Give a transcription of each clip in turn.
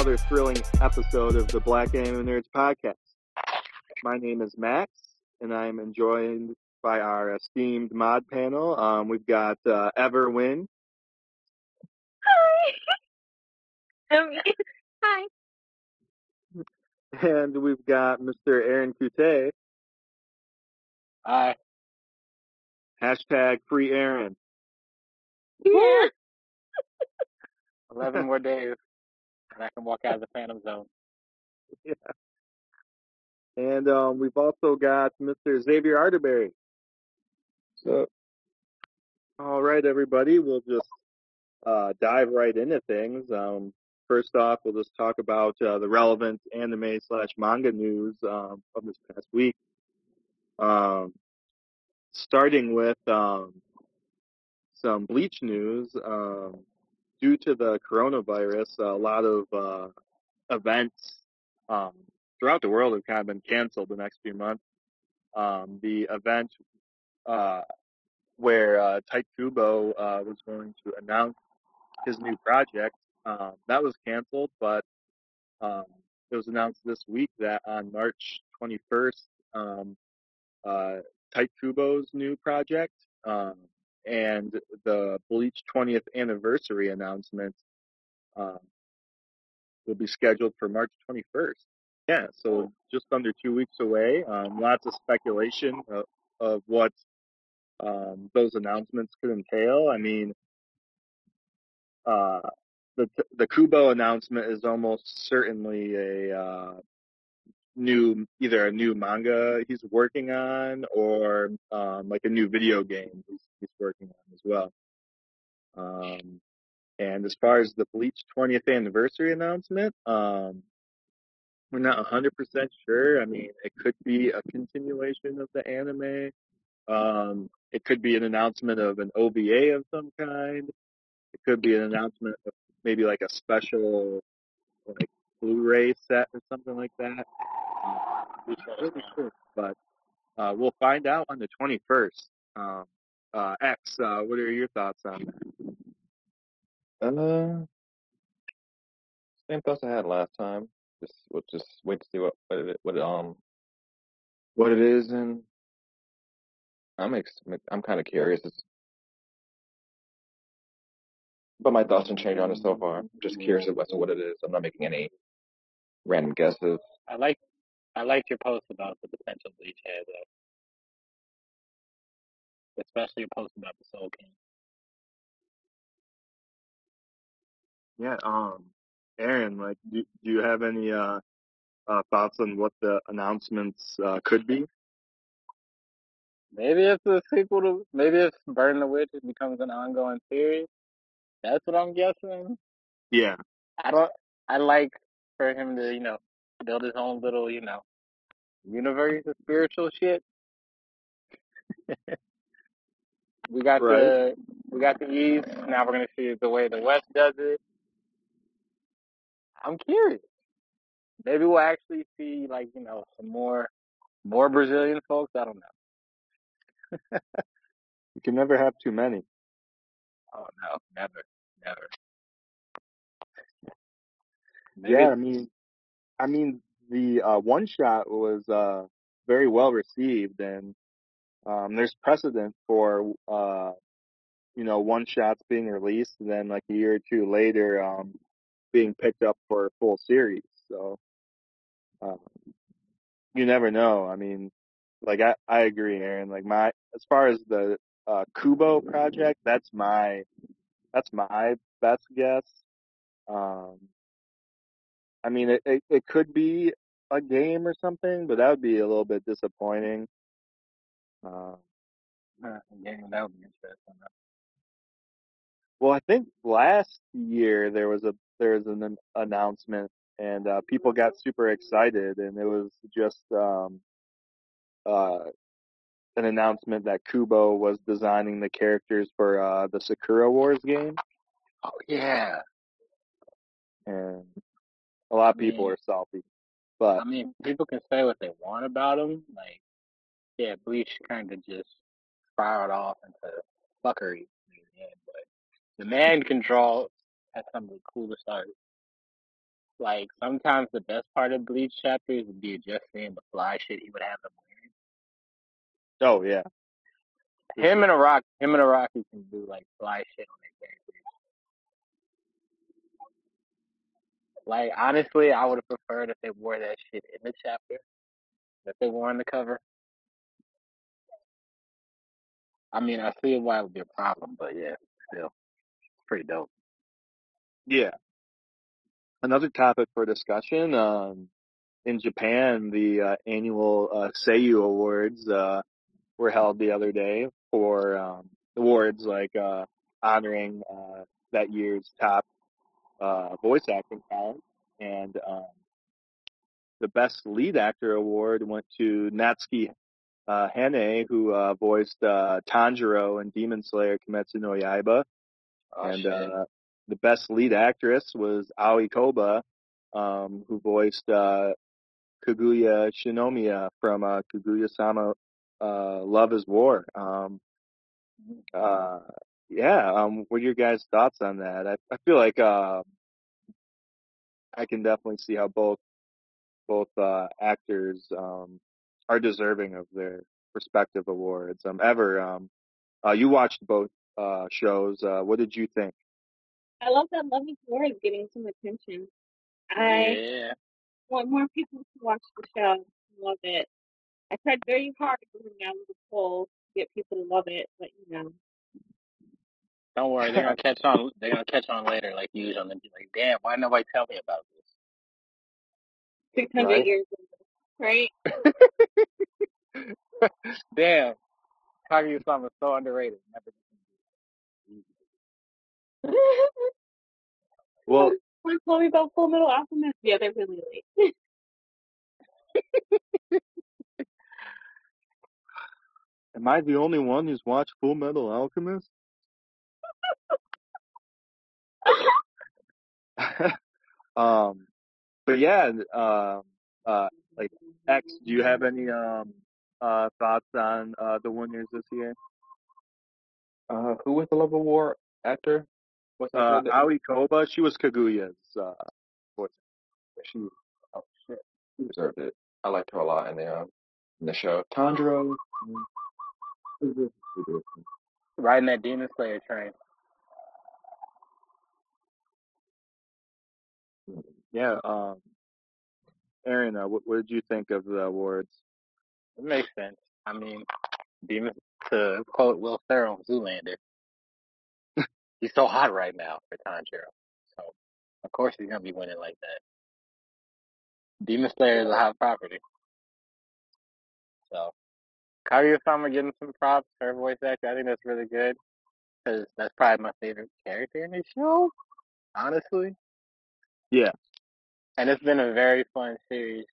another thrilling episode of the Black Anime Nerds podcast. My name is Max, and I am joined by our esteemed mod panel. Um, we've got uh, Everwin. Hi. Um, hi. And we've got Mr. Aaron Coute. Hi. Hashtag free Aaron. Yeah. 11 more days, and I can walk out of the Phantom Zone. Yeah. And um, we've also got Mr. Xavier Arterberry. So, all right, everybody, we'll just uh, dive right into things. Um, first off, we'll just talk about uh, the relevant anime slash manga news um, of this past week. Um, starting with um, some Bleach news. Um, due to the coronavirus, a lot of uh, events um, throughout the world have kind of been canceled the next few months. Um, the event uh, where uh, Kubo uh, was going to announce his new project, uh, that was canceled, but um, it was announced this week that on March 21st, um, uh, Kubo's new project um, and the Bleach 20th anniversary announcement um, will be scheduled for March 21st. Yeah, so just under two weeks away. Um, lots of speculation of, of what um, those announcements could entail. I mean, uh, the the Kubo announcement is almost certainly a uh, new either a new manga he's working on or um, like a new video game he's, he's working on as well. Um, and as far as the Bleach 20th anniversary announcement, um, we're not 100% sure. I mean, it could be a continuation of the anime. Um, it could be an announcement of an OVA of some kind. It could be an announcement of maybe like a special like Blu-ray set or something like that. Um, really sure, but uh, we'll find out on the 21st. Um, uh, X, uh, what are your thoughts on that? Uh, same thoughts I had last time. Just we'll just wait to see what what it, what it, um what it is, and I'm ex- I'm kind of curious. It's, but my thoughts didn't change on it so far. I'm just curious as to what it is. I'm not making any random guesses. I like I liked your post about the potential Bleach head, though. Especially about the Soul King. Yeah, um, Aaron, like, do, do you have any uh, uh, thoughts on what the announcements uh, could be? Maybe it's a sequel to maybe it's Burn the Witch it becomes an ongoing series. That's what I'm guessing. Yeah, I don't. I like for him to you know build his own little you know universe of spiritual shit. we got Right. the we got the East. Now we're gonna see the way the West does it. I'm curious. Maybe we'll actually see like you know some more more Brazilian folks. I don't know. you can never have too many. Oh no, never, never. Maybe Yeah, I mean, I mean, the uh, one shot was uh, very well received, and um, there's precedent for uh, you know one shots being released, and then like a year or two later, um, being picked up for a full series. So uh, you never know. I mean, like I, I agree, Aaron. Like my as far as the uh, Kubo project, that's my that's my best guess. Um, I mean, it, it it could be a game or something, but that would be a little bit disappointing. Um, uh, yeah, that would be interesting. well, I think last year there was a there was an an announcement, and uh, people got super excited, and it was just um, uh, an announcement that Kubo was designing the characters for uh, the Sakura Wars game, Oh yeah. and a lot of I people mean, are salty. But I mean, people can say what they want about him. Like, yeah, Bleach kind of just spiraled off into fuckery in the end. But the man can draw at some of the coolest art. Like sometimes the best part of Bleach chapters would be just seeing the fly shit he would have them wearing. Oh yeah. wearing. Him and Araki, him and Araki can do like fly shit on their characters. Like honestly, I would have preferred if they wore that shit in the chapter that they wore on the cover. I mean, I see why it would be a problem, but yeah, still pretty dope. Yeah. Another topic for discussion. Um, in Japan, the uh, annual uh, Seiyu Awards uh, were held the other day for um, awards like uh, honoring uh, that year's top uh, voice acting talent, and um, the best lead actor award went to Natsuki uh, Hanae, who uh, voiced uh, Tanjiro in Demon Slayer Kimetsu no Yaiba, Oh and uh, the best lead actress was Aoi Koga, um, who voiced uh, Kaguya Shinomiya from uh, Kaguya-sama uh, Love is War. Um, uh, yeah, um, what are your guys' thoughts on that? I, I feel like uh, I can definitely see how both both uh, actors um, are deserving of their respective awards. Um, Ever, um, uh, you watched both uh, shows. Uh, what did you think? I love that Love is War is getting some attention. I Yeah. want more people to watch the show. Love it. I tried very hard doing that little poll to get people to love it, but you know. Don't worry, they're gonna catch on. They're gonna catch on later, like usual. And be like, "Damn, why nobody tell me about this?" 600 Right? years later, right? Damn, Kaguya-sama is so underrated. Never. Well, Want to tell me about Full Metal Alchemist? Yeah, they're really late. am I the only one who's watched Full Metal Alchemist? um, but yeah, um, uh, like X, do you have any um uh thoughts on uh the winners this year? Uh, who was the Love of War actor? What's that? Uh, Aoi Koga, she was Kaguya's uh voice. She, oh shit, she deserved it. I liked her a lot in the uh, in the show. Tanjiro. who did- who did- Riding that Demon Slayer train. Yeah. Um, Aaron, uh, what, what did you think of the awards? It makes sense. I mean, Demon to quote Will Ferrell, Zoolander. he's so hot right now for Tanjiro, so of course he's gonna be winning like that. Demon Slayer is a hot property, so Kaguya-sama getting some props for her voice acting. I think that's really good because that's probably my favorite character in the show, honestly. Yeah. And it's been a very fun series.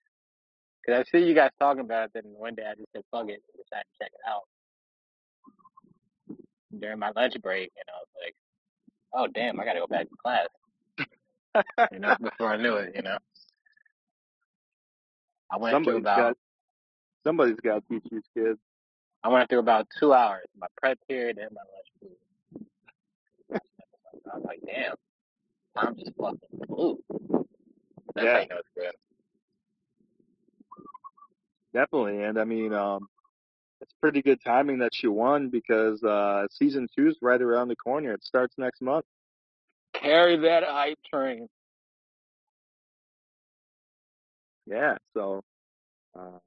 Cause I see you guys talking about it, then one day I just said fuck it, and decided to check it out during my lunch break, and I was like, oh damn, I gotta go back to class. You know, before I knew it, you know. I went through Somebody's about got somebody's got to teach these kids. I went through about two hours, my prep period and my lunch period. I was like, damn, time just fucking flew. That's Yeah. how you know it's good. Definitely, and I mean, um, it's pretty good timing that she won because uh season two's right around the corner. It starts next month. Carry that hype train. Yeah, so um,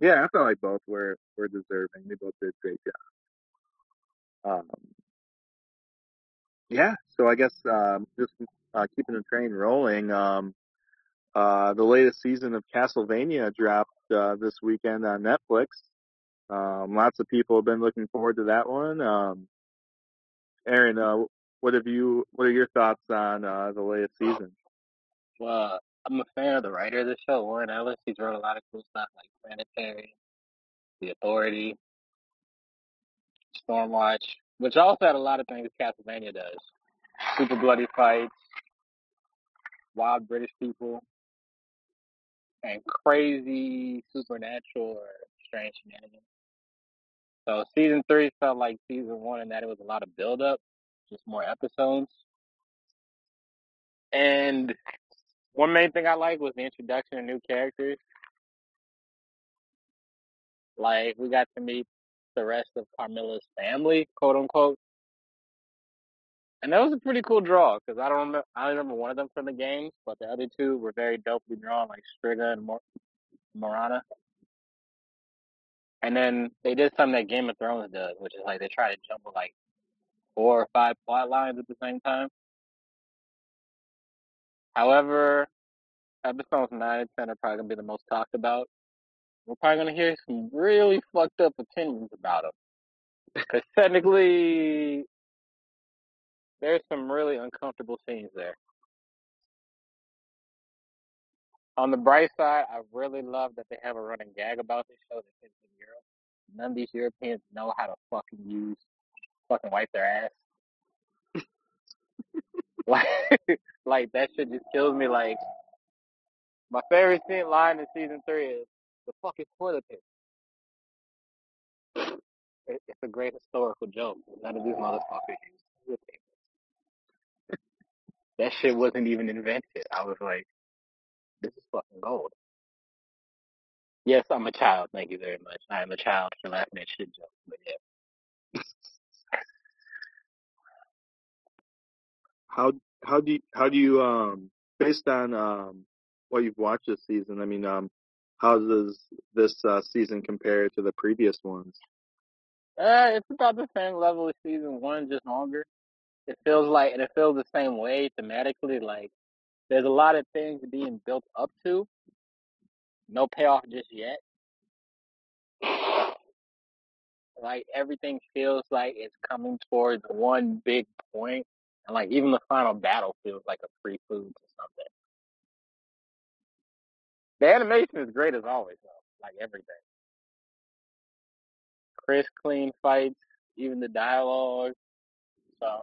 yeah, I felt like both were were deserving. They both did a great job. Um, yeah, so I guess um, just uh, keeping the train rolling. Um, uh, the latest season of Castlevania dropped uh, this weekend on Netflix. Um, lots of people have been looking forward to that one. Um, Aaron, uh, what have you? What are your thoughts on uh, the latest season? Well, I'm a fan of the writer of the show, Warren Ellis. He's wrote a lot of cool stuff like Planetary, The Authority, Stormwatch, which also had a lot of things Castlevania does. Super bloody fights, wild British people, and crazy supernatural or strange shenanigans. So season three felt like season one in that it was a lot of build up, just more episodes. And One main thing I like was the introduction of new characters. Like we got to meet the rest of Carmilla's family, quote unquote, and that was a pretty cool draw because I don't remember. I remember one of them from the games, but the other two were very dopely drawn, like Striga and Mor- Morana. And then they did something that Game of Thrones does, which is like they try to jumble like four or five plot lines at the same time. However, episodes nine and ten are probably gonna be the most talked about. We're probably gonna hear some really fucked up opinions about them because technically there's some really uncomfortable scenes there. On the bright side, I really love that they have a running gag about this show that fits in Europe. None of these Europeans know how to fucking use fucking wipe their ass. Like, like that shit just kills me. Like, my favorite scene line in season three is the fuck is toilet paper. It, it's a great historical joke. None of these motherfuckers use toilet paper. That shit wasn't even invented. I was like, this is fucking gold. Yes, I'm a child. Thank you very much. I am a child for laughing at shit jokes. But yeah. How how do you, how do you um based on um what you've watched this season? I mean, um, how does this uh, season compare to the previous ones? Uh, it's about the same level as season one, just longer. It feels like, and it feels the same way thematically. Like, there's a lot of things being built up to. No payoff just yet. Like, everything feels like it's coming towards one big point, And, like, even the final battle feels like a free food to something. The animation is great as always, though. Like, everything. Crisp, clean fights, even the dialogue. So,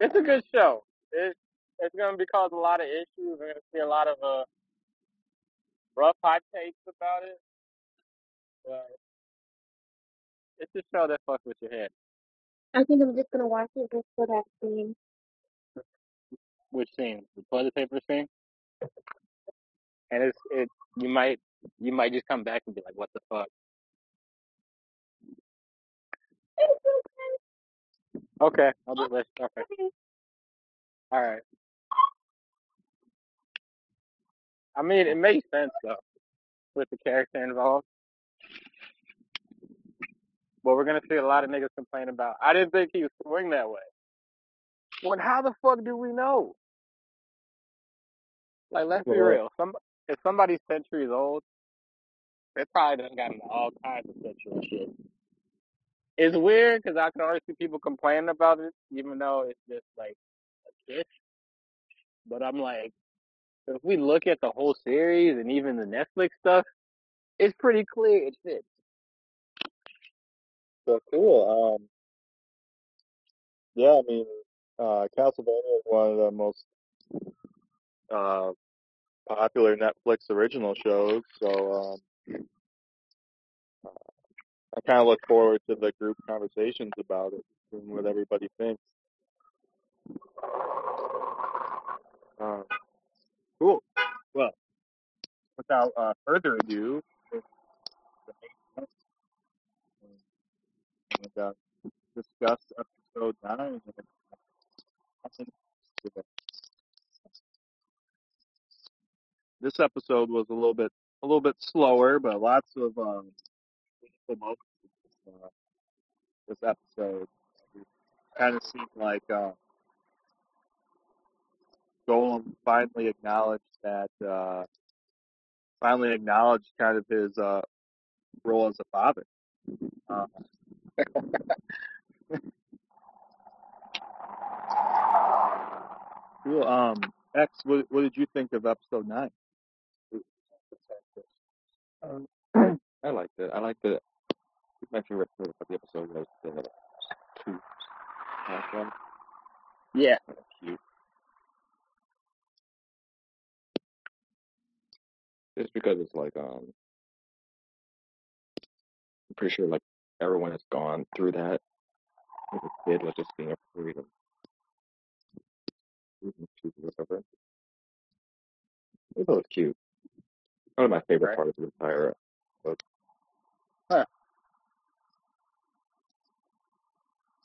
it's a good show. It, it's going to be cause a lot of issues. We're going to see a lot of, uh, rough hot takes about it, but it's a show that fucks with your head. I think I'm just gonna watch it just for that scene. Which scene? The toilet paper scene? And it's it you might you might just come back and be like, what the fuck? Okay, I'll let okay. All right. I mean, it makes sense though with the character involved, but we're gonna see a lot of niggas complain about. I didn't think he would swing that way. Well, how the fuck do we know? Like, let's be real. Some if somebody's centuries old, they probably done gotten all kinds of sexual shit. It's weird because I can already see people complaining about it, even though it's just like a kiss. But I'm like, if we look at the whole series and even the Netflix stuff, it's pretty clear it fits. so cool. Um, yeah, I mean, uh, Castlevania is one of the most uh popular Netflix original shows. So um, I kind of look forward to the group conversations about it and what everybody thinks. Um, cool. Well, without uh, further ado, and, uh, discuss episode nine. This episode was a little bit a little bit slower, but lots of um, emotions. Uh, this episode kind of seemed like uh, Golem finally acknowledged that uh, finally acknowledged kind of his uh, role as a father. Uh, cool. Um, X, what, what did you think of episode nine? Um, I liked it. I liked it. My favorite part of the episode was the two last one. Yeah, Cute. Just because it's like um, I'm pretty sure like everyone has gone through that as a kid, like just being afraid of losing people or whatever. It was cute. One of my favorite Right. parts of the entire book. Huh.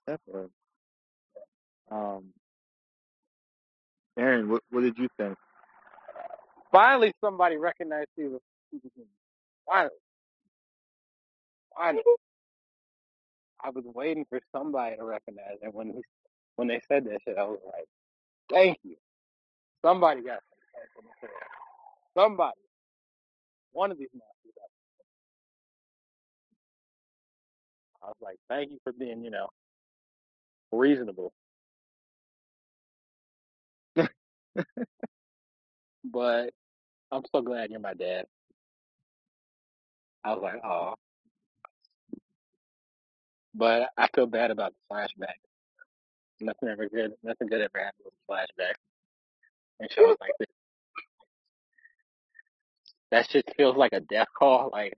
Definitely. Um, Aaron, what what did you think? Finally, somebody recognized was. Finally, finally. I was waiting for somebody to recognize it. When he, when they said that shit, I was like, "Thank you." Somebody got some. Somebody, one of these masters. I was like, "Thank you for being, you know, reasonable." But I'm so glad you're my dad. I was like, "Oh," but I feel bad about the flashback. Nothing ever good. Nothing good ever happened with the flashback and shows like this. That shit feels like a death call. Like,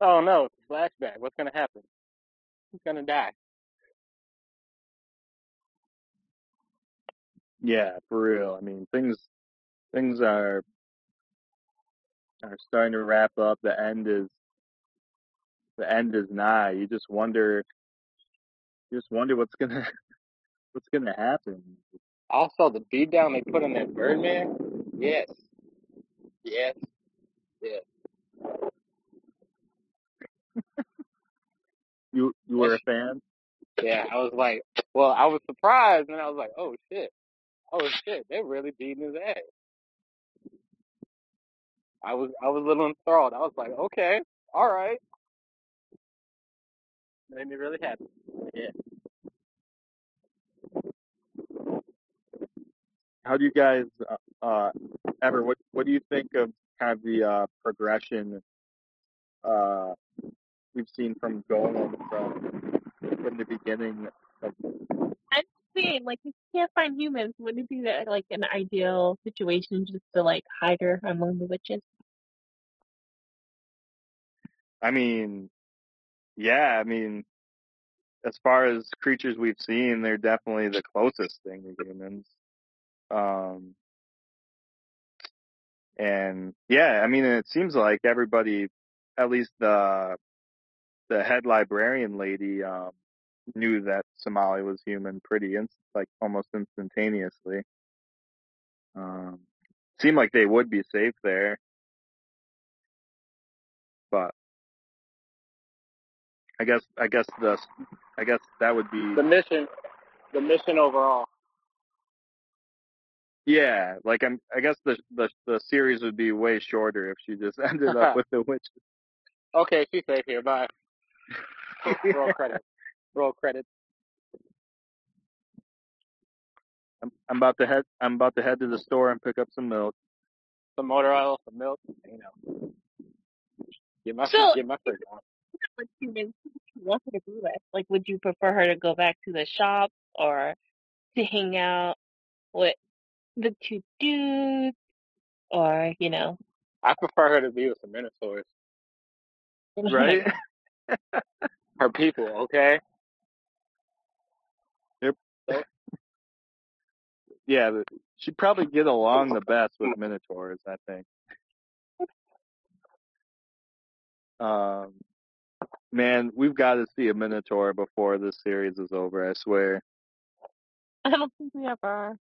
oh no, flashback. What's gonna happen? Who's gonna die? Yeah, for real. I mean, things things are are starting to wrap up. The end is the end is nigh. You just wonder you just wonder what's gonna what's gonna happen. Also, the beat down they put on that Birdman. Yes, yes, yes. You you were a fan? Yeah, I was like, well, I was surprised, and I was like, oh shit, oh shit, they're really beating his ass. I was, I was a little enthralled. I was like, okay, all right, made me really happy. Yeah, How do you guys uh, uh ever what what do you think of kind of the uh progression uh we've seen from Golem from from the beginning of saying, like, you can't find humans, wouldn't it be that, like an ideal situation just to like hide her among the witches? I mean, yeah, I mean, as far as creatures we've seen, they're definitely the closest thing to humans. Um, and yeah, I mean, it seems like everybody, at least the the head librarian lady, um, knew that Somali was human pretty inst- like almost instantaneously. Um, seemed like they would be safe there, but I guess I guess the I guess that would be the mission, the mission overall. yeah. Like I'm I guess the the the series would be way shorter if she just ended up with the witch. okay, she's safe here. Bye. Roll credit. Roll credit. I'm, I'm about to head I'm about to head to the store and pick up some milk. Some motor oil, some milk. You know, get my So, get my on. like humans, would you want her to with? Like, would you prefer her to go back to the shop or to hang out with the two dudes, or you know, I prefer her to be with the minotaurs. Right? Her people, okay? Yep. So, Yeah, she'd probably get along the best with minotaurs, I think. Um, man, we've got to see a minotaur before this series is over. I swear. I don't think we ever are.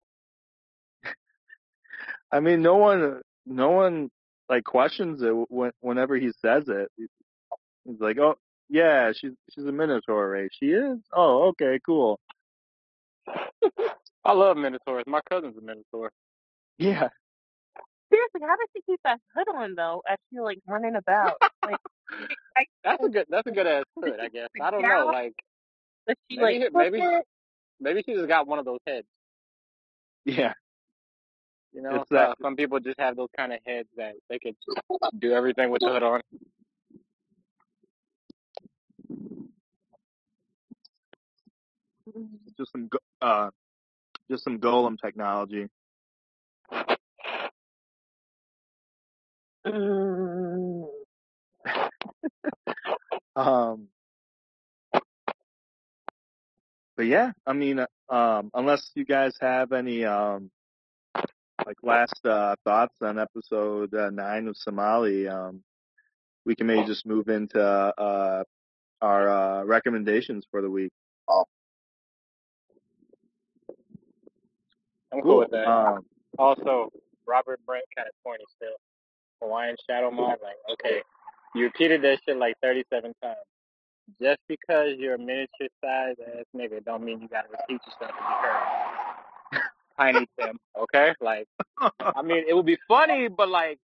I mean, no one, no one like questions it when, whenever he says it. He's like, "Oh, yeah, she's she's a minotaur, right? She is. Oh, okay, cool. I love minotaurs. My cousin's a minotaur. Yeah, Seriously, how does she keep that hood on though? As she like running about, like, I, That's a good. That's a good ass hood, I guess. I don't know. Like does she Maybe like maybe- maybe she just got one of those heads. yeah, You know, It's that- Uh, some people just have those kind of heads that they could do everything with the hood on. just some go- uh, just some golem technology. Mm, Um, but yeah, I mean, um, unless you guys have any um like last uh, thoughts on episode uh, nine of Somali, um, we can maybe just move into uh, our uh, recommendations for the week. I'm cool with that. Um, Also, Robert Brent kind of corny still. Hawaiian Shadow Mod, like, okay, you repeated that shit like 37 times. Just because you're a miniature size ass nigga don't mean you gotta repeat yourself to be heard. Tiny Tim, okay? Like, I mean, it would be funny, but like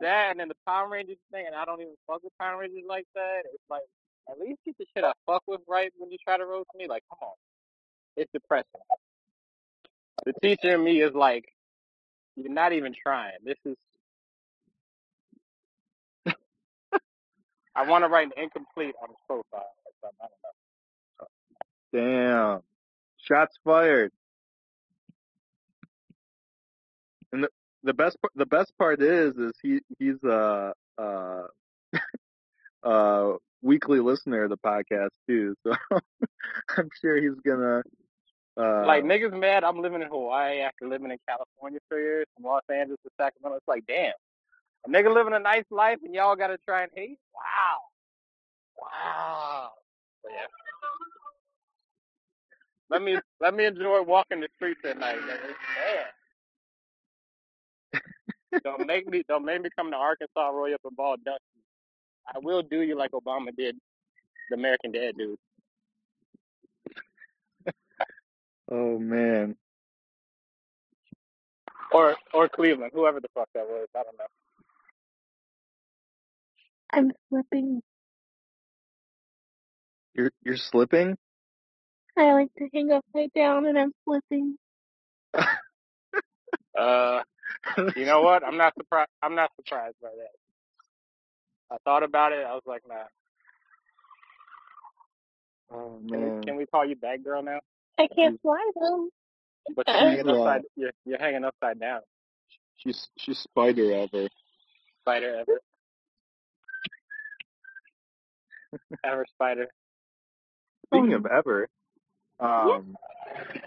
that and then the Power Rangers thing, and I don't even fuck with Power Rangers like that. It's like, at least get the shit I fuck with right when you try to roast me. Like, come on. It's depressing. The teacher in me is like, you're not even trying. This is I want to write an incomplete on his profile or something. I don't damn, shots fired. And the, the best par- the best part is is he he's a weekly listener of the podcast too, so I'm sure he's gonna. Uh, Like niggas mad. I'm living in Hawaii after living in California for years, from Los Angeles to Sacramento. It's like, damn, a nigga living a nice life and y'all gotta try and hate. Wow, wow. But yeah. Let me let me enjoy walking the streets at night, nigga. Damn. don't make me don't make me come to Arkansas, roll up a ball, dunk you. I will do you like Obama did the American Dad dude. Oh man, Or or Cleveland, whoever the fuck that was. I don't know. I'm slipping. you're you're slipping. I like to hang upside down and I'm slipping. Uh you know what? I'm not surprised I'm not surprised by that. I thought about it, I was like, nah. Oh Can we man, can we call you back girl now? I can't fly though. But you're hanging upside you're, you're hanging upside down. she's she's spider ever. Spider ever. ever spider. Speaking Um, of ever, um,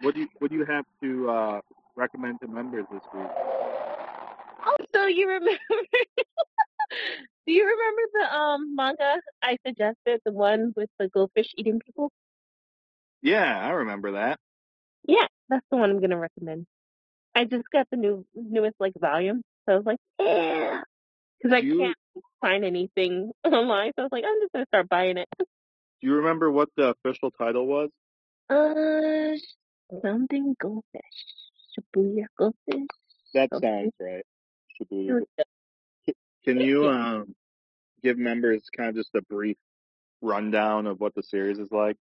what do you what do you have to uh, recommend to members this week? Also, you remember? Do you remember the um manga I suggested, the one with the goldfish eating people? Yeah, I remember that. Yeah, that's the one I'm gonna recommend. I just got the new newest like volume, so I was like, yeah, because I Do you can't find anything online, so I was like, I'm just gonna start buying it. do you remember what the official title was? Uh, something goldfish, Shibuya goldfish. That sounds right. Shibuya. Here we. Can you um give members kind of just a brief rundown of what the series is like?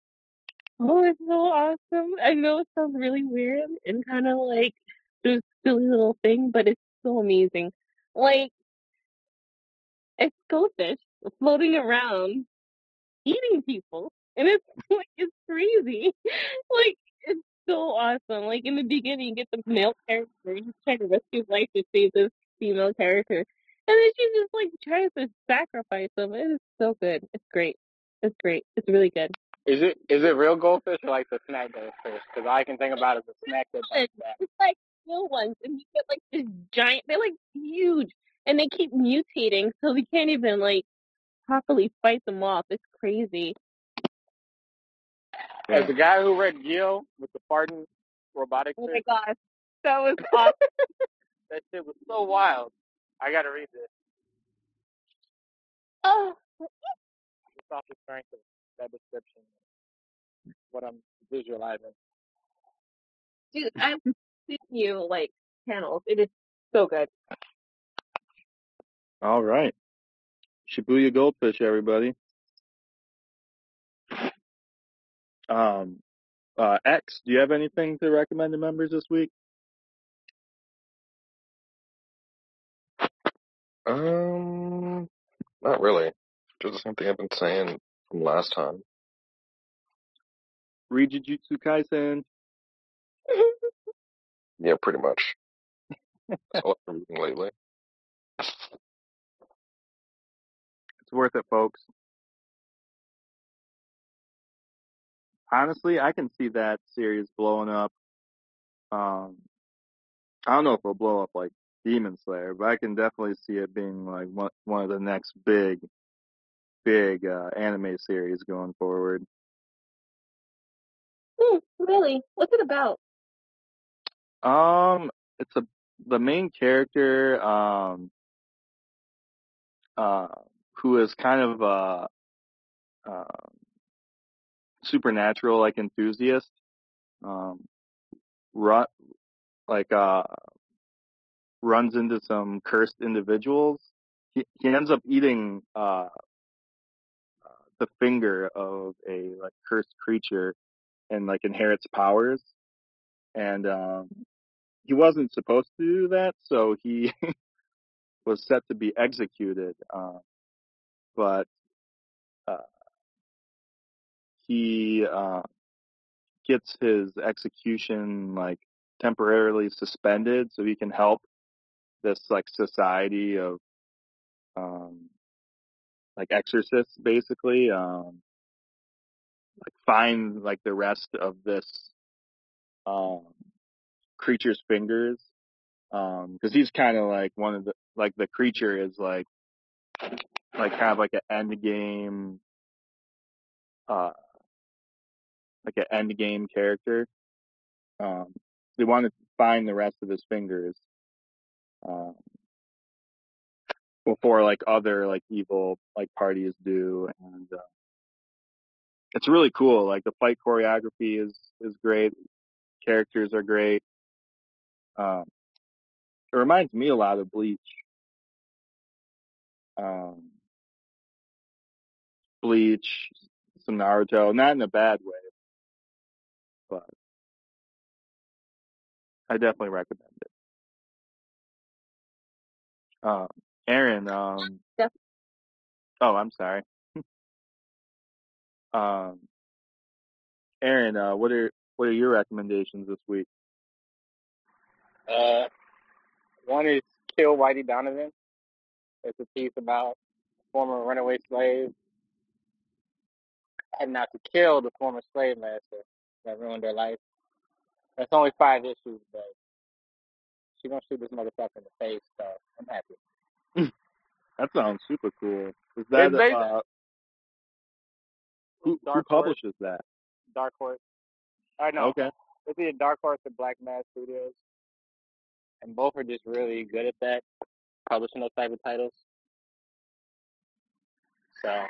Oh, it's so awesome! I know it sounds really weird and kind of like this silly little thing, but it's so amazing. Like it's goldfish floating around eating people and it's like it's crazy. Like it's so awesome. Like in the beginning you get the male character he's trying to rescue his life to save this female character and then she just like tries to sacrifice him. It is so good. It's great. It's great. It's really good Is it is it real goldfish or like the snack goldfish? Because I can think about it as a snack that bites It's back. it's like real ones and you get like this giant they're like huge and they keep mutating so we can't even like properly fight them off it's crazy As the guy who read Gil with the farting robotic oh my gosh that was awesome that shit was so wild. I gotta read this. oh Just off the strength of that description. What I'm visualizing. Dude, I've seen you like channels. It is so good. All right. Shibuya Goldfish, everybody. Um, uh, X, do you have anything to recommend to members this week? Um, not really. Just the same thing I've been saying from last time. Read Jujutsu Kaisen. Yeah, pretty much. That's all I've been reading lately. It's worth it, folks. Honestly, I can see that series blowing up. Um, I don't know if it'll blow up like Demon Slayer, but I can definitely see it being like one one of the next big big uh, anime series going forward. Hmm, really? What's it about? Um, it's a the main character um uh who is kind of a, uh supernatural like enthusiast um run like uh runs into some cursed individuals. He he ends up eating uh the finger of a like cursed creature and like inherits powers. And um he wasn't supposed to do that so he was set to be executed uh, but uh, he uh, gets his execution like temporarily suspended so he can help this like society of um like exorcists basically um like find like the rest of this um creature's fingers um because he's kind of like one of the like the creature is like like kind of like an end game uh like an end game character. Um they want to find the rest of his fingers um before like other like evil like parties do and uh, it's really cool like the fight choreography is is great characters are great um it reminds me a lot of bleach. Um bleach some naruto not in a bad way but i definitely recommend it. Um aaron um Def- oh i'm sorry um aaron uh what are what are your recommendations this week Uh, one is Kill Whitey Donovan. It's a piece about former runaway slave heading out to kill the former slave master that ruined their life. That's only five issues, but she gonna shoot this motherfucker in the face, so I'm happy. that sounds super cool is that uh who who Dark Horse. publishes that Dark Horse. I know. okay It's either Dark Horse or Black Mask Studios, and both are just really good at that, publishing those type of titles. So,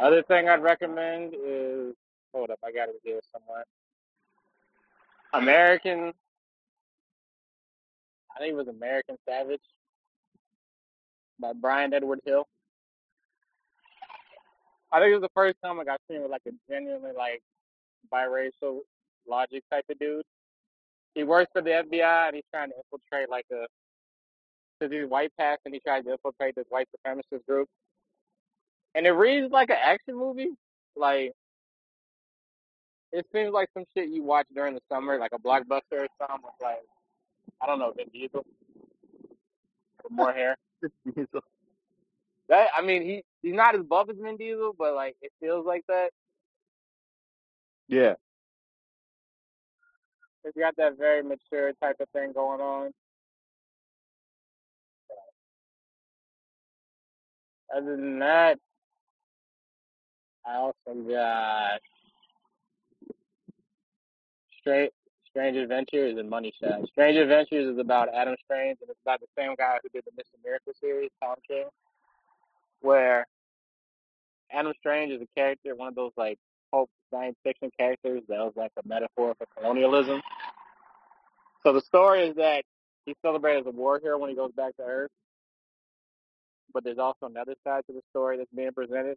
other thing I'd recommend is hold up, I got it here somewhere. American, I think it was American Savage by Brian Edward Hill. I think it was the first time I got seen with like a genuinely like biracial logic type of dude. He works for the FBI and he's trying to infiltrate like a because he's white passing. He tries to infiltrate this white supremacist group, and it reads like an action movie. Like it seems like some shit you watch during the summer, like a blockbuster or something. With like I don't know, Vin Diesel more hair. That I mean, he he's not as buff as Vin Diesel, but like it feels like that. yeah He's got that very mature type of thing going on. Other than that, I also got Straight Strange Adventures and Money Shot. Strange Adventures is about Adam Strange, and it's about the same guy who did the Mr. Miracle series, Tom King, where Adam Strange is a character, one of those like pulp science fiction characters that was like a metaphor for colonialism. So the story is that he's celebrated as a war hero when he goes back to Earth, but there's also another side to the story that's being presented.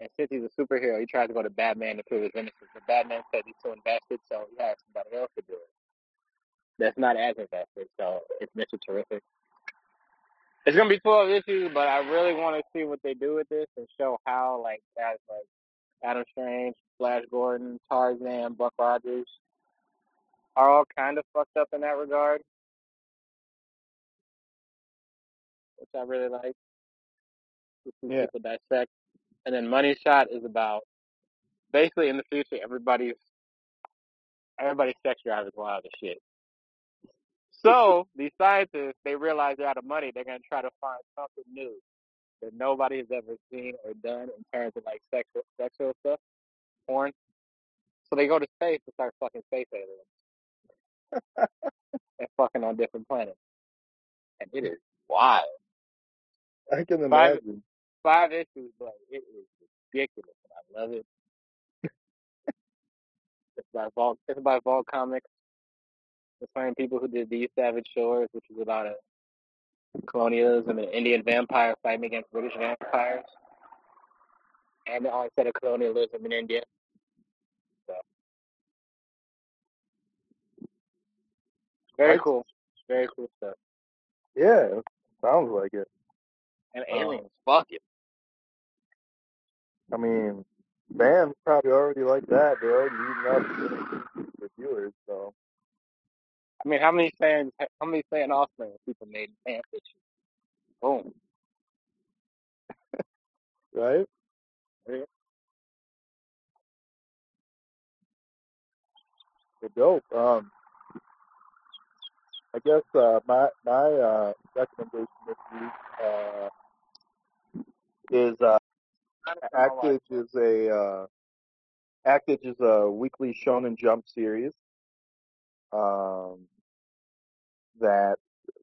And since he's a superhero, he tries to go to Batman to prove his innocence. But Batman says he's too invested, so he has somebody else to do it. That's not as invested, so it's Mr. Terrific. It's gonna be twelve issues, but I really want to see what they do with this and show how like guys like Adam Strange, Flash Gordon, Tarzan, Buck Rogers are all kind of fucked up in that regard, which I really like to see Yeah. people dissect. And then Money Shot is about basically in the future everybody's Everybody's sex drive is wild as shit. So these scientists, they realize they're out of money. They're gonna try to find something new that nobody has ever seen or done in terms of like sexual sexual stuff, porn. So they go to space and start fucking space aliens and fucking on different planets. And it is wild. I can Five imagine. five issues, but it is ridiculous and I love it. It's by Vault it's by Vault Comics. The same people who did These Savage Shores, which is about a colonialism and Indian vampire fighting against British vampires. And the onset of colonialism in India. So very cool. Very cool stuff. yeah, sounds like it. And Um, aliens, fuck it. I mean, fans probably already like that. They're already eating up the viewers, so I mean, how many fans, how many fan offspring people made in fan fiction? Boom. right? Yeah. They're dope. Um, I guess uh, my my uh, recommendation this week uh, is uh, My. Actage is a uh, Actage is a weekly Shonen Jump series um, that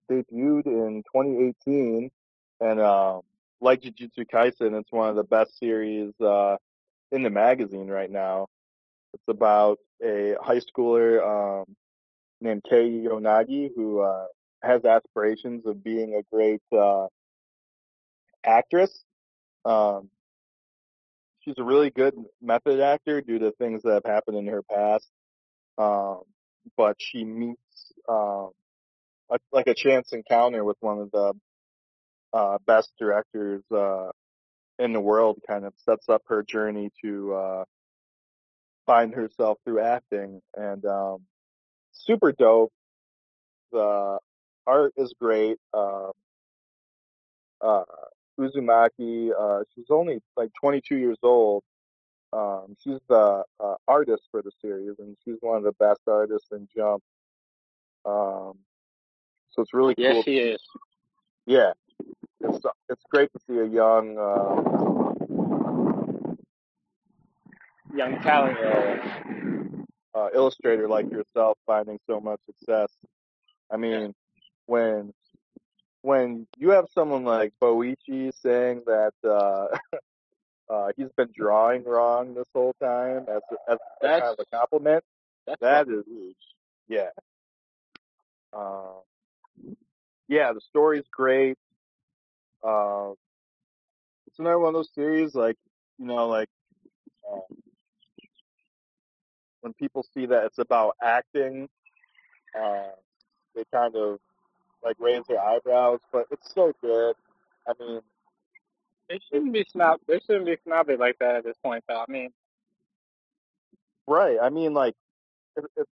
debuted in 2018, and um, like Jujutsu Kaisen, it's one of the best series uh, in the magazine right now. It's about a high schooler um, named Kei Yonagi who uh, has aspirations of being a great uh, actress. Um, she's a really good method actor due to things that have happened in her past. Um, but she meets um, a, like a chance encounter with one of the uh, best directors uh, in the world. Kind of sets up her journey to uh, find herself through acting, and um, super dope. The art is great. Um, uh, Usazaki, uh, she's only like 22 years old. Um, she's the uh, artist for the series, and she's one of the best artists in Jump. Um, so it's really Yes, cool. she is. Yeah, it's it's great to see a young uh, Young talent. uh, uh, illustrator like yourself finding so much success. I mean, when when you have someone like Boichi saying that uh, uh, he's been drawing wrong this whole time as a, as a kind of a compliment, that's that is huge. yeah. Um, yeah, the story's great. Uh, it's another one of those series, like you know, like uh, when people see that it's about acting, uh, they kind of like raise their eyebrows. But it's so good. I mean, They it, shouldn't be snob. They shouldn't be snobby like that at this point, though. I mean, right? I mean, like it, it's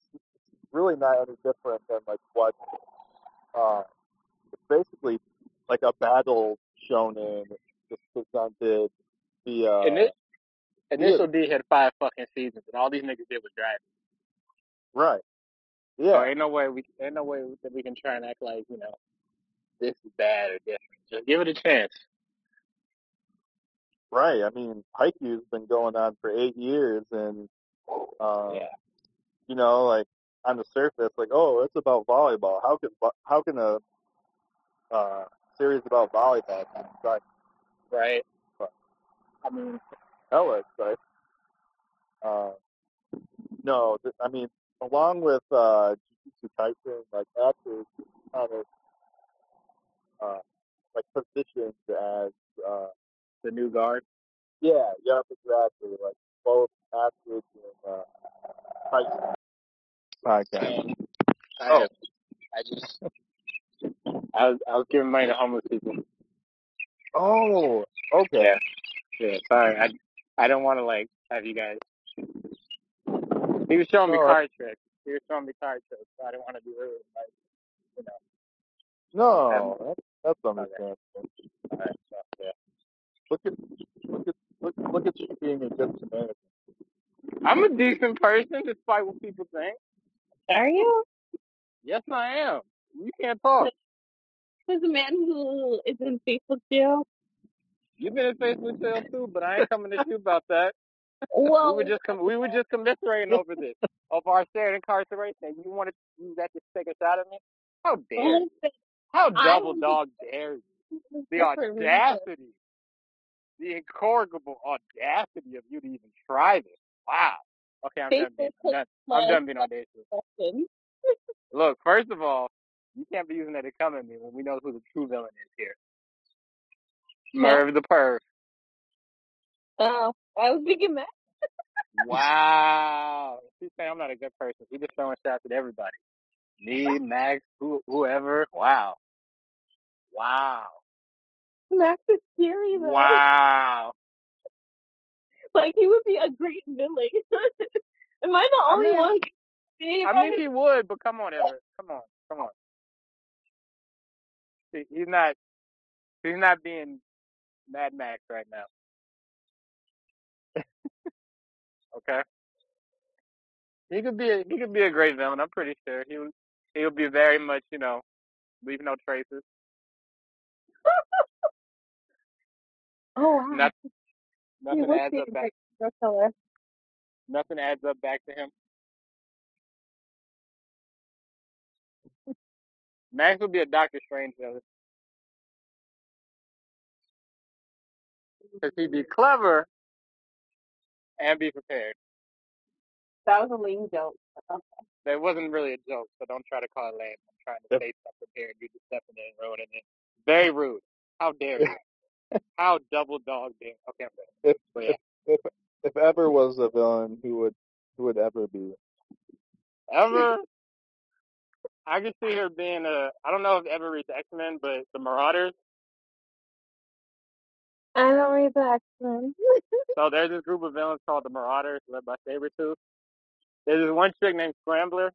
really not any different than like what uh, it's basically like a battle shonen just presented via and this initial D had five fucking seasons, and all these niggas did was drag. right. Yeah. So Yeah, ain't no way we ain't no way that we can try and act like you know this is bad or different. Just give it a chance. Right. I mean, Haikyuu's been going on for eight years, and um, Yeah. you know, like on the surface, like, oh, it's about volleyball. How can how can a uh, series about volleyball be exciting? Right. But I mean, hella exciting. Uh, no, th- I mean, along with uh, Jujutsu Kaisen, like Actage kind of uh, like positioned as uh, the new guard. yeah, yep, exactly. Like both Actage and uh, Kaisen podcast. And I Oh, I just, I was, I was giving money to homeless people. oh, okay. Yeah. Yeah. Sorry. I, I don't want to like have you guys. He was showing me No, card tricks. He was showing me card tricks. So I didn't want to be rude. Like, you know. no, Have, that's, that's okay. understandable. All right. So, yeah. Look at look at look look at you being a good Samaritan. I'm a decent person, despite what people think. Are you? Yes, I am. You can't talk. There's a man who is in Facebook jail. You've been in Facebook jail too, but I ain't coming at you about that. We were just com- we were just commiserating over this of our shared incarceration. And You want to use that to take a shot at me? How dare you? listen, How I double was dog dare you? The different reasons. audacity, the incorrigible audacity of you to even try this. Wow. Okay, I'm done being I'm done I'm done being audacious. Look, first of all, you can't be using that to come at me when we know who the true villain is here. Merv the perv. Oh, I was thinking that. Wow. She's saying I'm not a good person. She's just throwing shots at everybody. Me, Max, who, whoever. Wow. Wow. Max is scary though. Wow. Like he would be a great villain. Am I the I only mean, one? I mean, he would, but come on, Everett. Come on. Come on. He's not, he's not being Mad Max right now. Okay. He could be, a, he could be a great villain. I'm pretty sure he would, he would be very much, you know, leave no traces. Oh wow, Not, he nothing would adds be up back, great serial nothing adds up back to him. Max would be a Doctor Strange villain because he'd be clever and be prepared. That was a lame joke. That wasn't really a joke, so don't try to call it lame. I'm trying to If say stuff prepared. You're just stepping in and ruining it. Very rude. How dare you? How double dog dare? Okay, if But if if if ever was a villain, who would who would ever be? ever I can see her being a. I don't know if ever reads X Men, but the Marauders. I don't read the X Men. So there's this group of villains called the Marauders, led by Sabretooth. There's this one chick named Scrambler,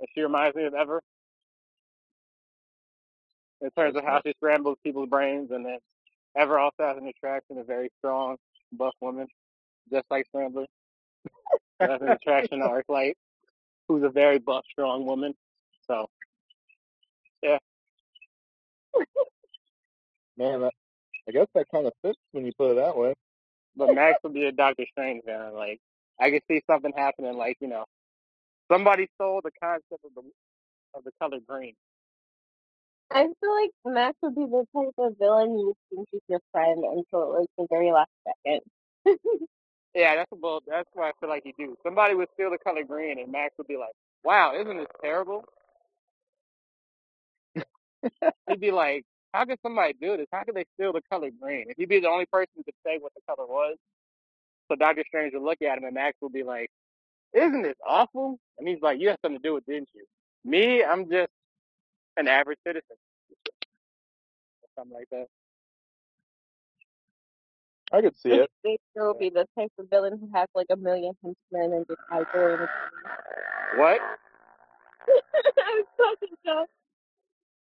and she reminds me of Ever in terms of how she scrambles people's brains, and then Ever also has an attraction, a very strong, buff woman, just like Scrambler. Has an attraction to Arclight, who's a very buff, strong woman. So yeah, Man, that, I guess that kind of fits when you put it that way. but Max would be a Doctor Strange villain. Like I could see something happening, like you know, somebody stole the concept of the of the color green. I feel like Max would be the type of villain you think is your friend until like the very last second. Yeah, that's what that's why I feel like he do. Somebody would steal the color green, and Max would be like, "Wow, isn't this terrible?" He'd be like, "How could somebody do this? How could they steal the color green?" If he'd be the only person could say what the color was, so Doctor Strange would look at him, and Max would be like, "Isn't this awful?" And he's like, "You had something to do with, it, didn't you?" Me, I'm just an average citizen, or something like that. I could see it. They will be the type of villain who has like a million henchmen and just hides away What? I'm talking about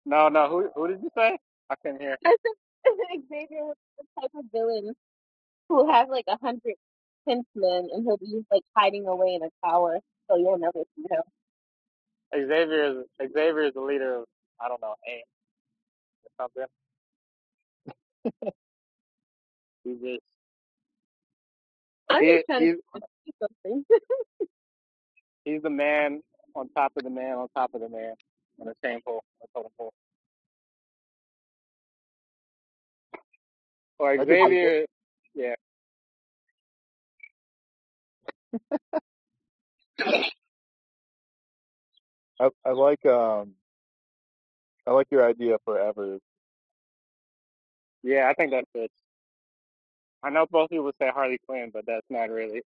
No, no. Who who did you say? I couldn't hear. I said Xavier was the type of villain who has like a hundred henchmen and he'll be like hiding away in a tower so you'll never see him. Xavier is Xavier is the leader of I don't know AIM or something. He's just I'm he, just trying he's to see something. he's the man on top of the man on top of the man on the same pole, on the totem pole. Or I. Xavier, yeah, I I like um I like your idea for Evers. yeah. I think that fits. I know both people say Harley Quinn, but that's not really.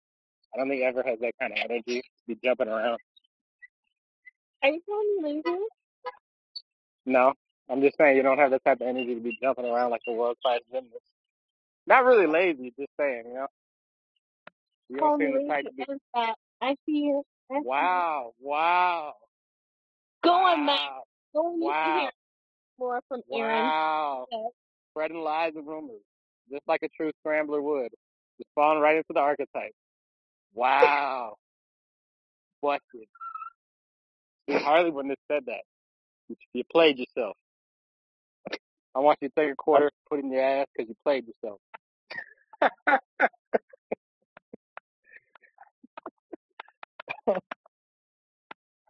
I don't think ever has that kind of energy to be jumping around. Are you calling me lazy? No, I'm just saying you don't have that type of energy to be jumping around like a world class gymnast. Not really lazy, just saying, you know. You don't Call me seem the type to be. and. I see you. I see you. Wow, wow, Go on, Max. wow, Go on, you can wow, hear more from Aaron. wow. Yes. Spreading lies and rumors, just like a true scrambler would. Just falling right into the archetype. Wow, busted. You Harley wouldn't have said that. You, you played yourself. I want you to take a quarter, put it in your ass because you played yourself.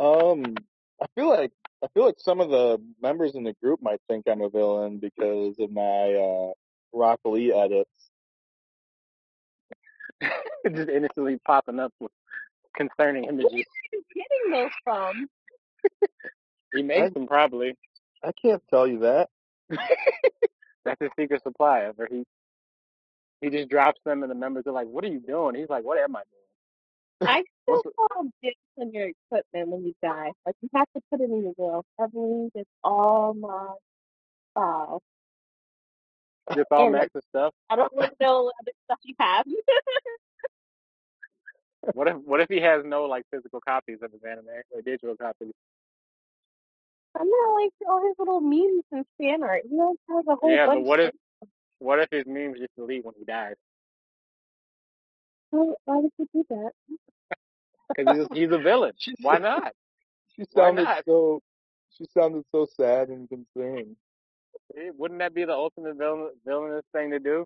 Um, I feel like I feel like some of the members in the group might think I'm a villain because of my uh, Rock Lee edits. Just innocently popping up with concerning images. Where are you getting those from? He makes I- them probably. I can't tell you that. That's his secret supply. Ever he he just drops them and the members are like, "What are you doing?" He's like, "What am I doing?" I still What's call dibs on your equipment when you die. Like you have to put it in your will. Everything is all my files. Just all And Max's stuff. I don't want to know what other stuff you have. What if what if he has no like physical copies of his anime or digital copies? I'm not like all his little memes and fan art. He always has a whole Yeah, but bunch. what if what if his memes just delete when he dies? Why why would you do that? Because he's, he's a villain. Why not? She sounded not? so. She sounded so sad and concerned. Wouldn't that be the ultimate villain, villainous thing to do?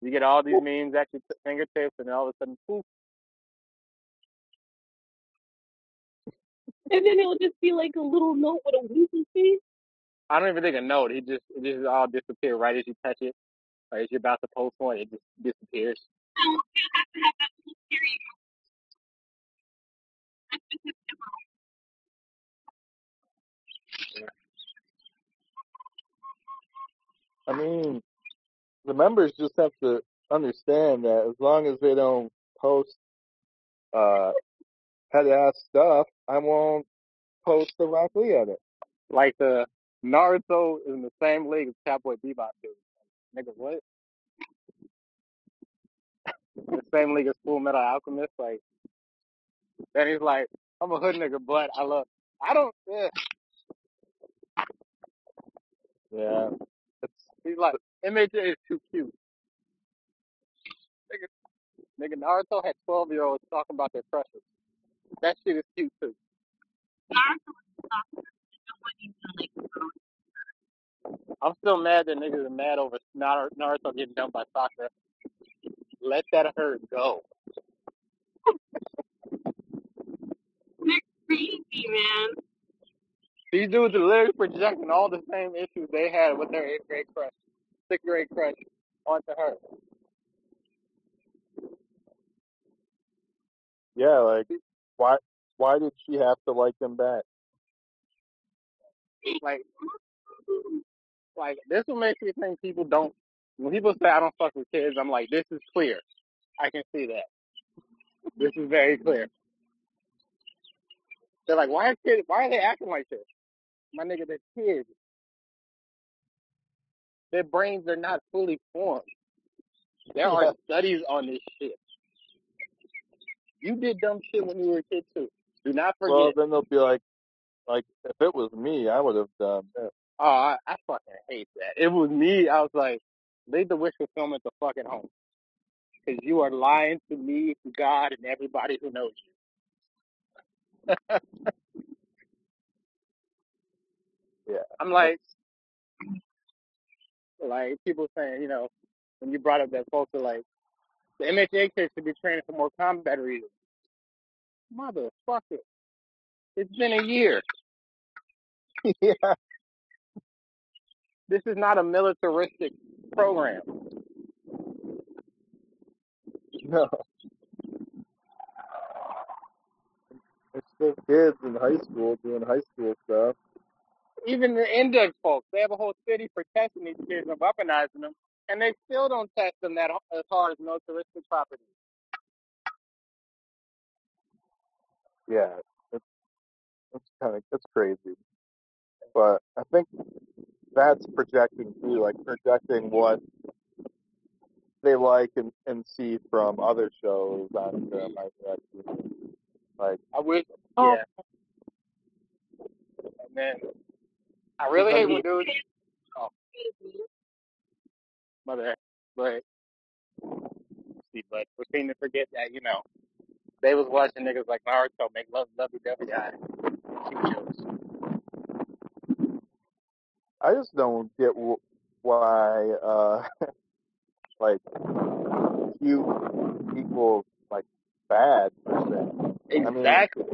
You get all these memes at your fingertips, and all of a sudden, poof, And then it'll just be like a little note with a winky face. I don't even think a note. It just it just all disappear right as you touch it, or as you're about to post one, it just disappears. Oh, I mean, the members just have to understand that as long as they don't post uh head ass stuff, I won't post the Rock Lee edit. Like the Naruto is in the same league as Cowboy Bebop, dude. Nigga, what? the same league as Full Metal Alchemist. Like, then he's like, I'm a hood nigga, but I love. I don't. Yeah. Yeah, it's He's like, MHA is too cute. Nigga, nigga, Naruto had 12 year olds talking about their crushes. That shit is cute too. I'm still mad that niggas are mad over Nar- Naruto getting dumped by Sakura. Let that hurt go. Crazy man. These dudes are literally projecting all the same issues they had with their eighth grade crush, sixth grade crush onto her. yeah, like why why did she have to like them back? Like, like this will make me think people don't. When people say I don't fuck with kids, I'm like, this is clear. I can see that. This is very clear. They're like, why are kids? Why are they acting like this? My nigga, they're kids. Their brains are not fully formed. There Yeah. are studies on this shit. You did dumb shit when you were a kid too. Do not forget. Well, then they'll be like, like if it was me, I would have done it. oh, I, I fucking hate that. It was me. I was like, leave the wish fulfillment the fuck at home. Because you are lying to me, to God, and everybody who knows you. Yeah, I'm like, like people saying, you know, when you brought up that folks are like, the MHA kids should be training for more combat reasons. Motherfucker. It's been a year. yeah, This is not a militaristic program. no. They're kids in high school doing high school stuff. Even the index folks, they have a whole city for testing these kids and weaponizing them, and they still don't test them that as hard as militaristic properties. Yeah, it's it's kind of it's crazy, but I think that's projecting too, like projecting what they like and, and see from other shows on the My Direction. Like, I wish, Oh. yeah. And then I really hate when dudes, oh, mother, but see, but we seem to forget that you know they was watching niggas like Naruto make love lovey dovey eyes. Cute jokes. I just don't get wh- why, uh, like, cute equals, like, bad, se. I mean, Exactly.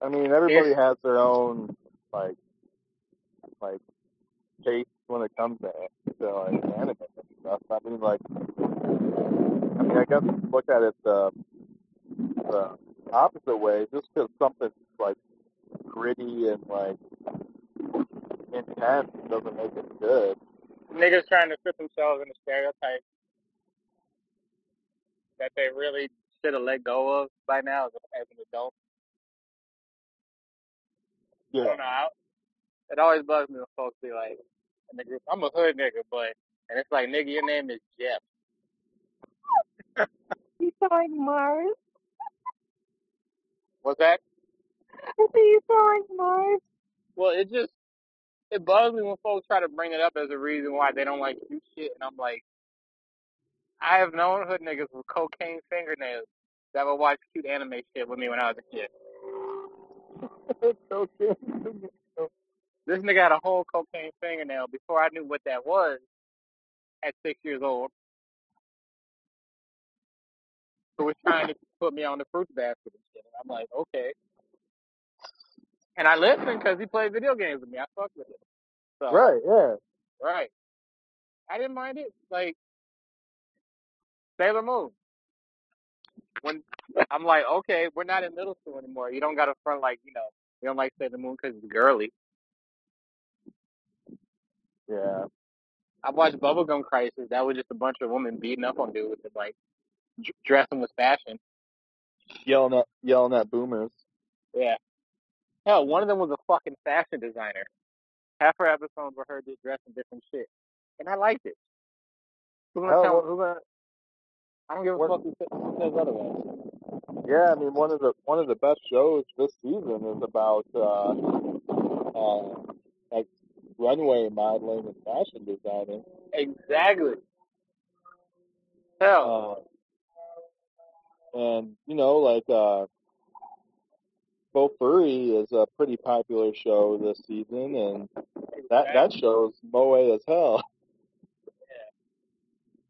I mean, everybody has their own, like, like, taste when it comes to, to like, anime and stuff. I mean, like, I mean, I guess look at it the, the opposite way. Just because something's, like, gritty and, like, intense doesn't make it good. Niggas trying to fit themselves in a stereotype that they really should have let go of by now as, a, as an adult. I Yeah. don't know. I, it always bugs me when folks be like, in the group, I'm a hood nigga, but, and it's like, nigga, your name is Jeff. You saw like Mars. What's that? I think you saw like Mars. Well, it just, it bugs me when folks try to bring it up as a reason why they don't like cute shit, and I'm like, I have known hood niggas with cocaine fingernails that would watch cute anime shit with me when I was a kid. This nigga had a whole cocaine fingernail before I knew what that was at six years old. Who was trying to put me on the fruit basket and shit. And I'm like, okay. And I listened because he played video games with me. I fucked with it. So, Right, yeah. right. I didn't mind it. Like, Sailor Moon. When I'm like, okay, we're not in middle school anymore. You don't got to front like, you know, you don't like Sailor Moon because it's girly. Yeah. I watched Bubblegum Crisis. That was just a bunch of women beating up on dudes and like d- dressing with fashion. Yelling at yelling at boomers. Yeah. Hell, one of them was a fucking fashion designer. Half her episodes were her just dressing different shit, and I liked it. Who's gonna Hell, tell? Who's gonna? I don't give a fuck who says, who says otherwise. Yeah, I mean one of the one of the best shows this season is about uh uh like runway modeling and fashion designing. Exactly. Hell, Uh, and you know, like uh Bofuri is a pretty popular show this season and that that show's moe as hell.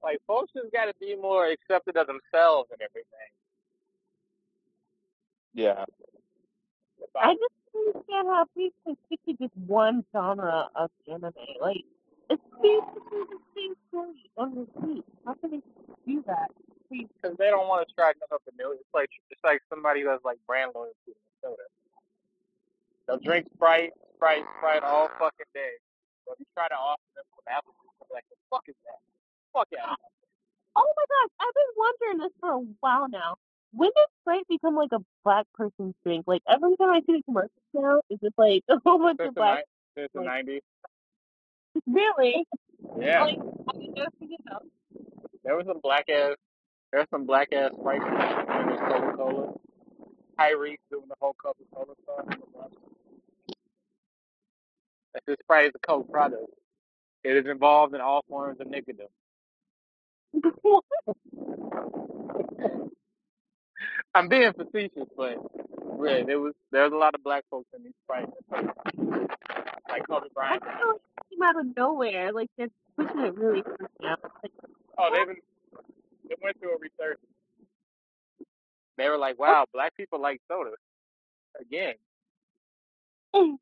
like folks just got to be more accepted of themselves and everything. Yeah. I just don't understand how people can stick to just one genre of anime. Like, it's basically the same story on repeat. How can they do that? because they don't want to try nothing new. It's like it's like somebody who has like brand loyalty to soda. They'll drink Sprite, Sprite, Sprite all fucking day. But if you try to offer them some apple juice, they're like, "The fuck is that? Fuck yeah!" Oh my gosh, I've been wondering this for a while now. When did Sprite become like a black person's drink? Like every time I see the commercials now, it's just like a whole bunch Since of the black. ni- since the like- nineties, Really? yeah, Like, I mean, just you know. there was some black ass, there was some black ass Sprite commercials. There was Coca Cola, Tyrese doing the whole Coca Cola stuff. That's just Sprite is a Coke product. It is involved in all forms of nicotine. I'm being facetious, but really, there was there was a lot of black folks in these Sprite, like Kobe I Bryant. feel like it came out of nowhere. Like they're pushing it really hard now. Like, Oh, they've been they went through a research. They were like, "Wow, black people like soda." Again,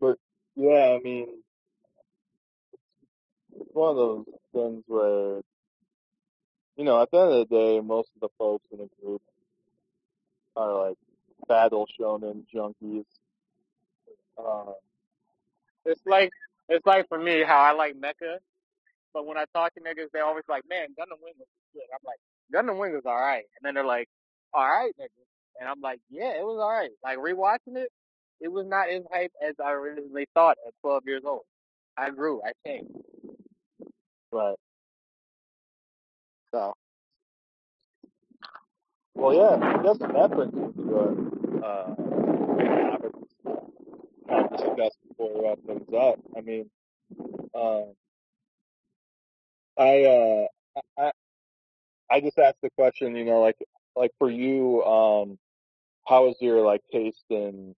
But yeah, I mean one of those things where you know, at the end of the day most of the folks in the group are like battle shonen junkies. Um it's like it's like for me how I like Mecha, but when I talk to niggas, they always like, "Man, Gundam Wing was good." I'm like, "Gundam Wing was all right," and then they're like, "All right, nigga," and I'm like, "Yeah, it was all right." Like rewatching it, it was not as hype as I originally thought at 12 years old. I grew, I changed. Right. So Well yeah, I guess that brings me to a uh of discuss before we wrap things up. I mean um I uh I I just asked the question, you know, like like for you, um, how has your like taste in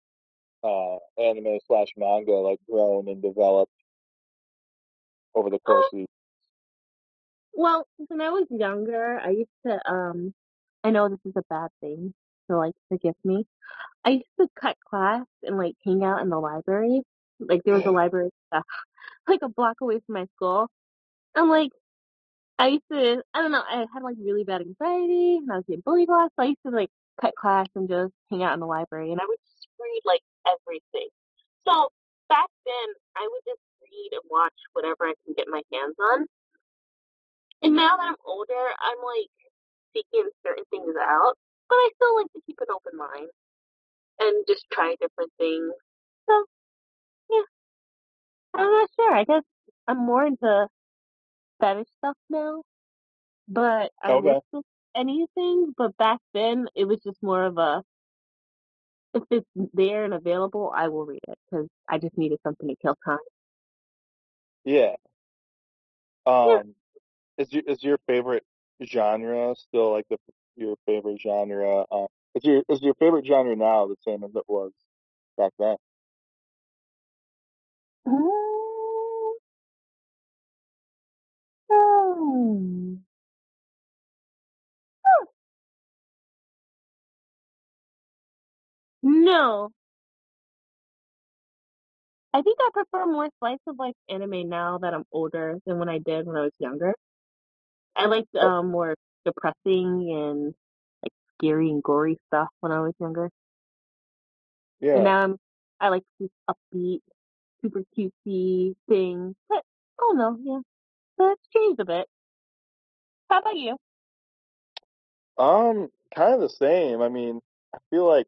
uh anime slash manga like grown and developed over the course of the well, when I was younger, I used to um I know this is a bad thing, so like forgive me. I used to cut class and like hang out in the library. Like there was a library uh, like a block away from my school. I'm like I used to, I don't know, I had like really bad anxiety and I was getting bullied a lot, so I used to like cut class and just hang out in the library and I would just read like everything. So back then, I would just read and watch whatever I can get my hands on. And now that I'm older, I'm like seeking certain things out, but I still like to keep an open mind and just try different things. So yeah, I'm not sure. I guess I'm more into fetish stuff now. but I Okay. anything. But back then, it was just more of a if it's there and available, I will read it because I just needed something to kill time. Yeah. Yeah. Um, Um, is your is your favorite genre still like the your favorite genre? Um, is your is your favorite genre now the same as it was back then? Mm, mm. No, I think I prefer more slice of life anime now that I'm older than when I did when I was younger. I liked Oh, um more depressing and like scary and gory stuff when I was younger, and yeah. now I'm I like these upbeat super cutesy thing. But oh no, yeah, so it's changed a bit. How about you? Um, kind of the same. I mean, I feel like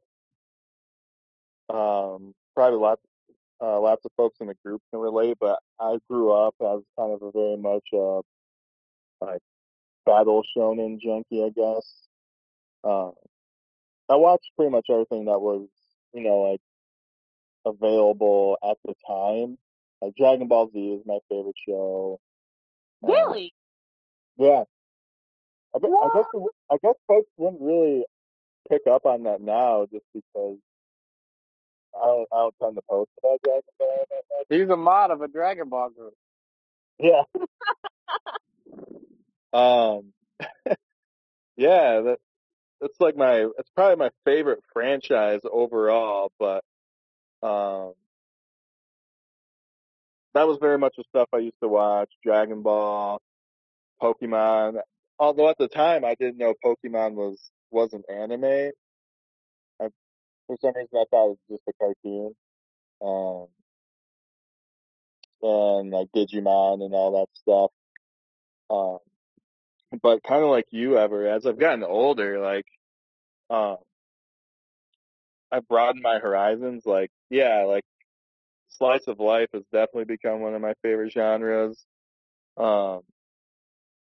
um probably lots uh lots of folks in the group can relate, but I grew up as kind of a very much uh like battle shonen junkie, I guess. Um, I watched pretty much everything that was, you know, like available at the time. Like Dragon Ball Z is my favorite show. Um, Really? yeah, I guess, I guess the- I guess folks wouldn't really pick up on that now just because I don't I don't tend to post about Dragon Ball that much. He's a mod of a Dragon Ball group. Yeah. Um. Yeah. That that's like my it's probably my favorite franchise overall, but um that was very much the stuff I used to watch. Dragon Ball, Pokemon. Although at the time I didn't know Pokemon was was an anime. I, for some reason I thought it was just a cartoon. Um, and like Digimon and all that stuff. Um, but kind of like you, ever as I've gotten older, like um, I've broadened my horizons. Like yeah, like slice of life has definitely become one of my favorite genres. Um,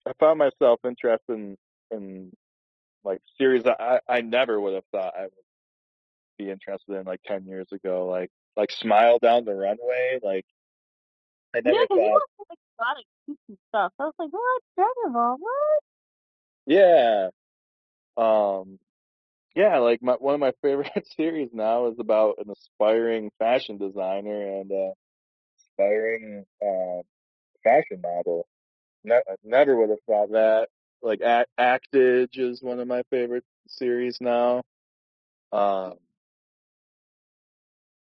I found myself interested in, in like series that I, I never would have thought I would be interested in like 10 years ago. Like, like Smile Down the Runway. Like, I Yeah, never you thought, like lot of cutesy stuff. I was like, what? Dragon? What? yeah. Um, yeah, like my, one of my favorite series now is about an aspiring fashion designer and, uh, aspiring, uh, fashion model. Ne- never would have thought that. Like, Act- Actage is one of my favorite series now. Um,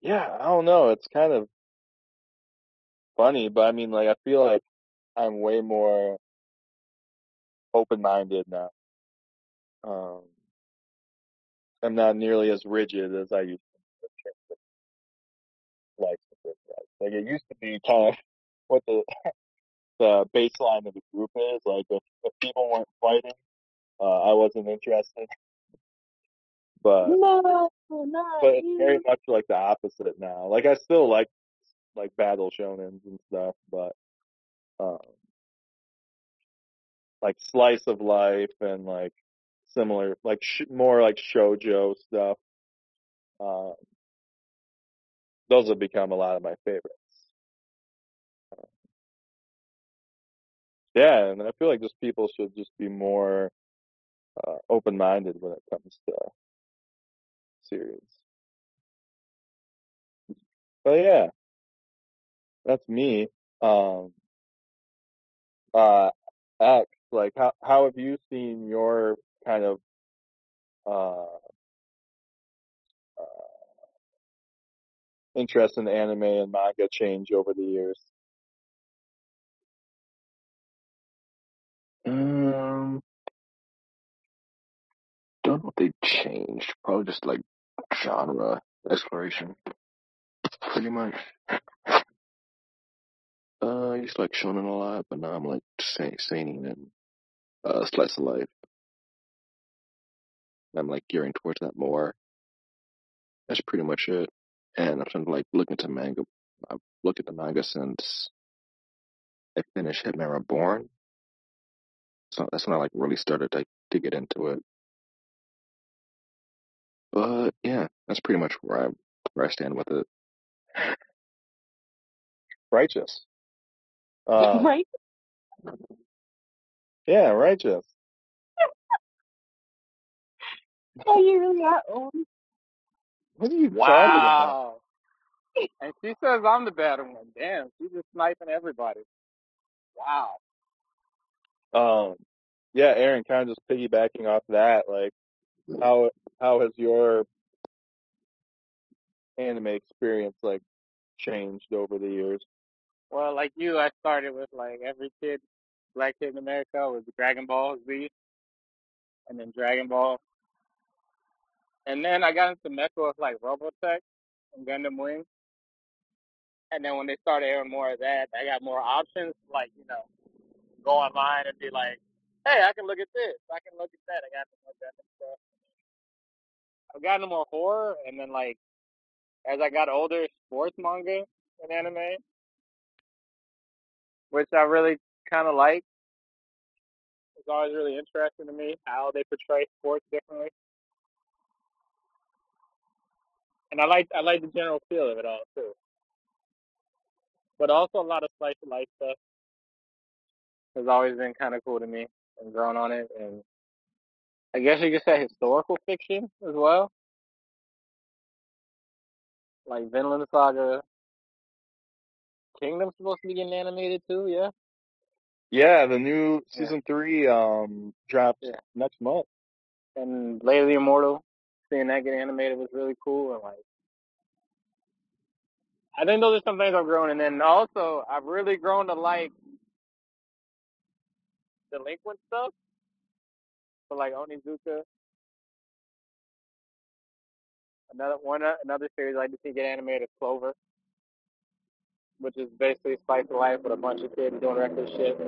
yeah, I don't know. It's kind of funny, but I mean, like, I feel like I'm way more open-minded now. Um, I'm not nearly as rigid as I used to be in terms of likes and dislikes. Like, it used to be kind of what the the baseline of the group is. Like, if, if people weren't fighting, uh, I wasn't interested. But No, not but it's very much like the opposite now. Like, I still like like battle shonens and stuff, but um, like slice of life and like similar, like sh- more like shojo stuff. Um, those have become a lot of my favorites. Yeah, and I feel like just people should just be more uh, open minded when it comes to series. But yeah, that's me. Um, uh, X, like how how have you seen your kind of uh, uh interest in anime and manga change over the years? Um, don't know if they changed. Probably just like genre exploration, pretty much. Uh, I used to like shonen a lot, but now I'm like sa- seinen and uh, slice of life. I'm like gearing towards that more. That's pretty much it. And I'm trying to like look into manga. I've looked at the manga since I finished Hitman Reborn. So that's when I like really started to to get into it. But yeah, that's pretty much where I where I stand with it. Righteous. Um, right? yeah, righteous. Oh, you really are old. What are you talking about? Wow. And she says I'm the bad one. Damn, she's just sniping everybody. Wow. Um, yeah, Aaron, kind of just piggybacking off that, like how how has your anime experience like changed over the years? Well, like you, I started with like every kid, black kid in America was Dragon Ball Z and then Dragon Ball. And then I got into Mecha with like Robotech and Gundam Wing. And then when they started airing more of that, I got more options, like, you know, go online and be like, hey, I can look at this. I can look at that. I got some more Gundam stuff. I've gotten more horror. And then, like, as I got older, sports manga and anime, which I really kind of like. It's always really interesting to me how they portray sports differently. And I like I like the general feel of it all too. But also a lot of slice of life stuff has always been kind of cool to me and grown on it. And I guess you could say historical fiction as well, like Vinland Saga. Kingdom's supposed to be getting animated too, yeah. Yeah, the new Yeah, season three um drops yeah. next month. And Lately Immortal, seeing that get animated was really cool. And like, I think those are some things I've grown. And then also, I've really grown to like delinquent stuff. So like Onizuka, another one, another series I like to see get animated is Clover, which is basically slice of life with a bunch of kids doing reckless shit.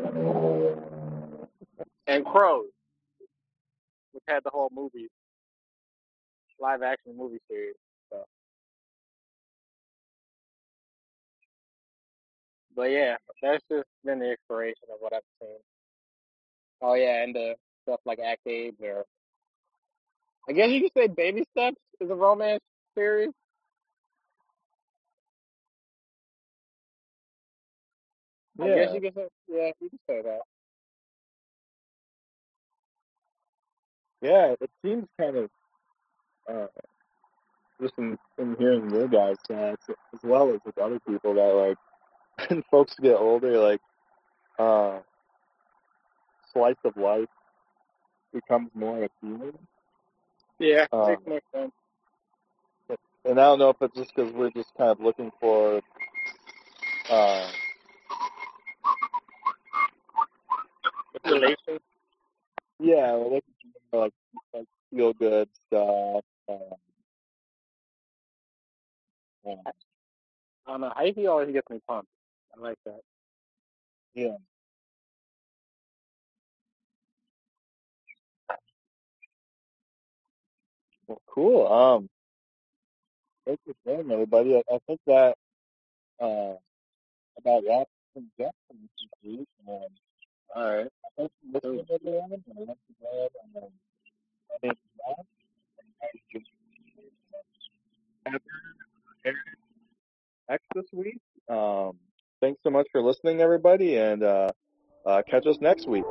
And Crows, which had the whole movie, live action movie series. So, but yeah, that's just been the exploration of what I've seen. Oh yeah, and the stuff like Act Age or I guess you could say Baby Steps is a romance series. I guess Yeah, you say yeah, you could say that. yeah. It seems kind of uh, just in, in hearing your guys' as well as with other people that like when folks get older, like uh, slice of life becomes more appealing. Yeah, Um, makes more sense. and I don't know if it's just because we're just kind of looking for uh, Relation. yeah, we're looking like like feel good stuff. Um, um, I don't know. Hypey always gets me pumped. I like that. yeah, well, cool. Um, thanks for sharing, everybody. I, I think that uh, about wraps things up for this week. Um, All right. thanks for listening, everyone. And once again, my name is Matt. I just had X this week. Um, thanks so much for listening, everybody, and uh, uh, catch us next week.